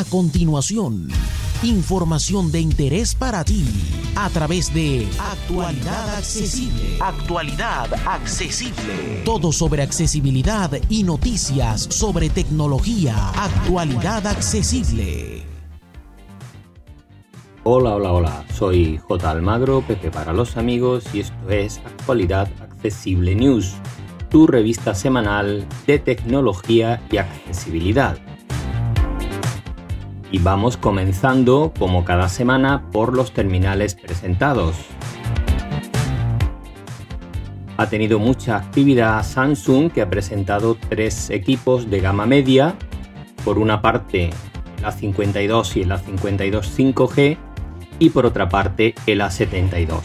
A continuación, información de interés para ti a través de Actualidad Accesible. Actualidad Accesible. Todo sobre accesibilidad y noticias sobre tecnología. Actualidad Accesible. Hola, hola, hola. Soy J. Almagro, Pepe para los amigos y esto es Actualidad Accesible News, tu revista semanal de tecnología y accesibilidad y vamos comenzando, como cada semana, por los terminales presentados. Ha tenido mucha actividad Samsung que ha presentado tres equipos de gama media, por una parte el A52 y el A52 5G y por otra parte el A72.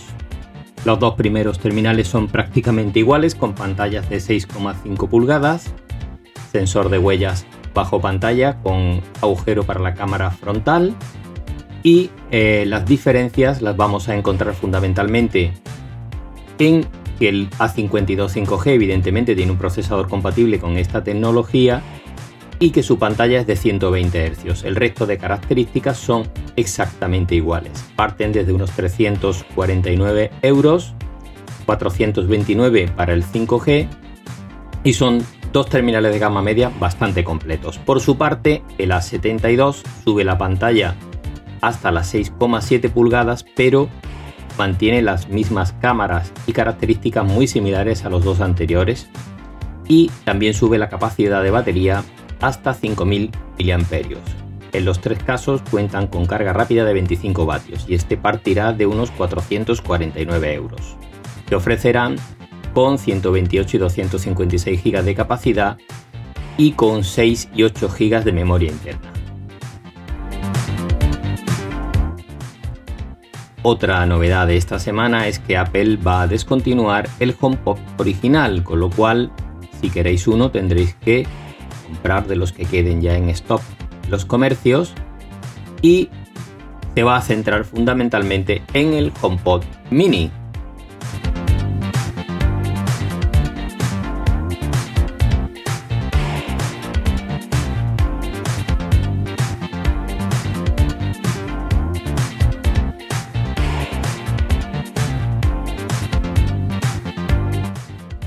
Los dos primeros terminales son prácticamente iguales con pantallas de 6,5 pulgadas, sensor de huellas bajo pantalla con agujero para la cámara frontal y eh, las diferencias las vamos a encontrar fundamentalmente en que el A52 5G evidentemente tiene un procesador compatible con esta tecnología y que su pantalla es de 120 Hz. El resto de características son exactamente iguales. Parten desde unos 349 euros, 429 para el 5G y son dos terminales de gama media bastante completos. Por su parte, el A72 sube la pantalla hasta las 6,7 pulgadas, pero mantiene las mismas cámaras y características muy similares a los dos anteriores y también sube la capacidad de batería hasta 5000 mAh. En los tres casos cuentan con carga rápida de 25 vatios y este partirá de unos 449 euros. Te ofrecerán con 128 y 256 GB de capacidad y con 6 y 8 GB de memoria interna. Otra novedad de esta semana es que Apple va a descontinuar el HomePod original, con lo cual si queréis uno tendréis que comprar de los que queden ya en stock los comercios y se va a centrar fundamentalmente en el HomePod mini,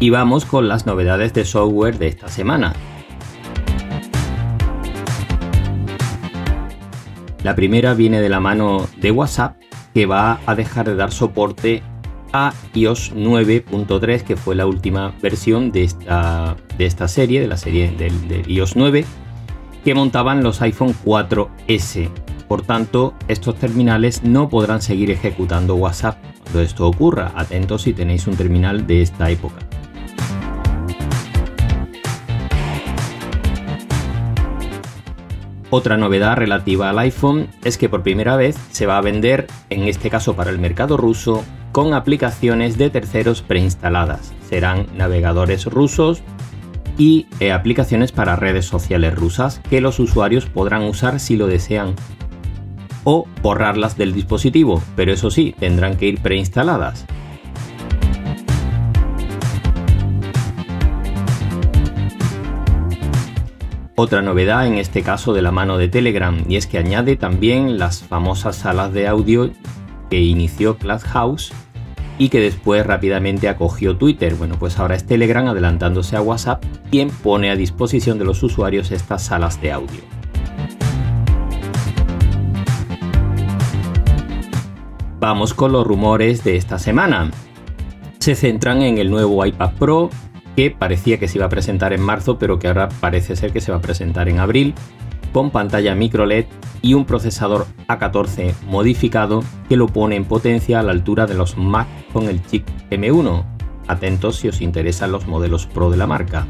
Y vamos con las novedades de software de esta semana. La primera viene de la mano de WhatsApp que va a dejar de dar soporte a iOS 9.3 que fue la última versión de esta, de esta serie, de la serie de iOS 9 que montaban los iPhone 4S. Por tanto, estos terminales no podrán seguir ejecutando WhatsApp cuando esto ocurra. Atentos si tenéis un terminal de esta época. Otra novedad relativa al iPhone es que por primera vez se va a vender, en este caso para el mercado ruso, con aplicaciones de terceros preinstaladas. Serán navegadores rusos y eh, aplicaciones para redes sociales rusas que los usuarios podrán usar si lo desean o borrarlas del dispositivo, pero eso sí, tendrán que ir preinstaladas. Otra novedad en este caso de la mano de Telegram y es que añade también las famosas salas de audio que inició Clubhouse y que después rápidamente acogió Twitter. Bueno, pues ahora es Telegram adelantándose a WhatsApp quien pone a disposición de los usuarios estas salas de audio. Vamos con los rumores de esta semana. Se centran en el nuevo iPad Pro, que parecía que se iba a presentar en marzo, pero que ahora parece ser que se va a presentar en abril, con pantalla micro LED y un procesador A14 modificado que lo pone en potencia a la altura de los Mac con el chip M1. Atentos si os interesan los modelos Pro de la marca.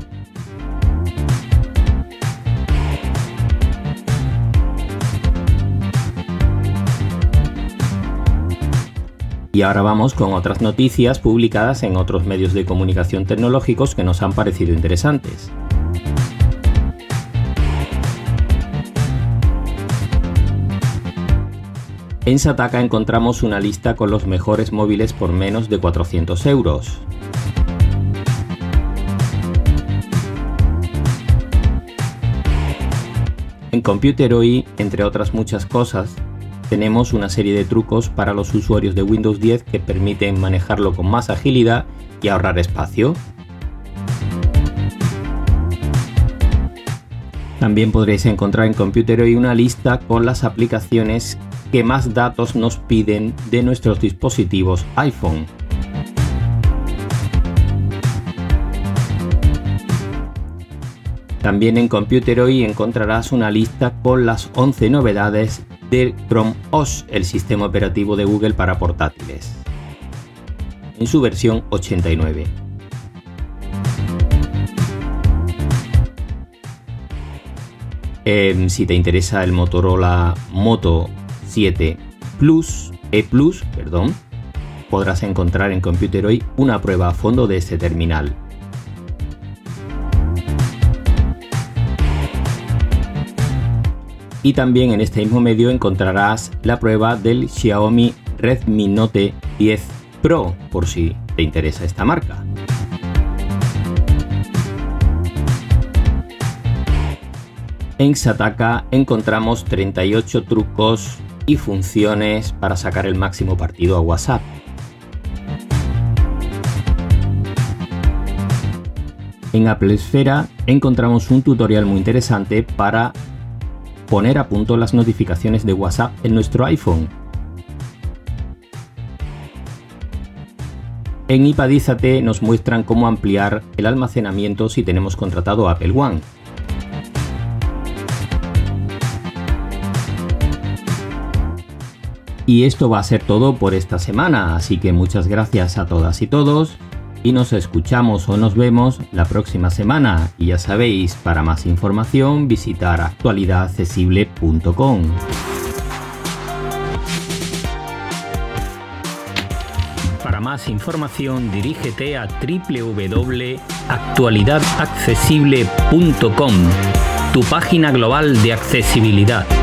Y ahora vamos con otras noticias publicadas en otros medios de comunicación tecnológicos que nos han parecido interesantes. En Sataka encontramos una lista con los mejores móviles por menos de 400 euros. En Computeroy, entre otras muchas cosas, tenemos una serie de trucos para los usuarios de Windows 10 que permiten manejarlo con más agilidad y ahorrar espacio. También podréis encontrar en Computeroy una lista con las aplicaciones que más datos nos piden de nuestros dispositivos iPhone. También en Computeroy encontrarás una lista con las 11 novedades del Chrome OS, el sistema operativo de Google para portátiles, en su versión 89. Em, si te interesa el Motorola Moto 7 Plus, E Plus, perdón, podrás encontrar en Computeroy una prueba a fondo de este terminal. Y también en este mismo medio encontrarás la prueba del Xiaomi Redmi Note 10 Pro, por si te interesa esta marca. En Sataka encontramos 38 trucos y funciones para sacar el máximo partido a WhatsApp. En Apple Esfera encontramos un tutorial muy interesante para poner a punto las notificaciones de WhatsApp en nuestro iPhone. En iPadízate nos muestran cómo ampliar el almacenamiento si tenemos contratado Apple One. Y esto va a ser todo por esta semana, así que muchas gracias a todas y todos y nos escuchamos o nos vemos la próxima semana. Y ya sabéis, para más información visitar actualidadaccesible.com. Para más información dirígete a www.actualidadaccesible.com, tu página global de accesibilidad.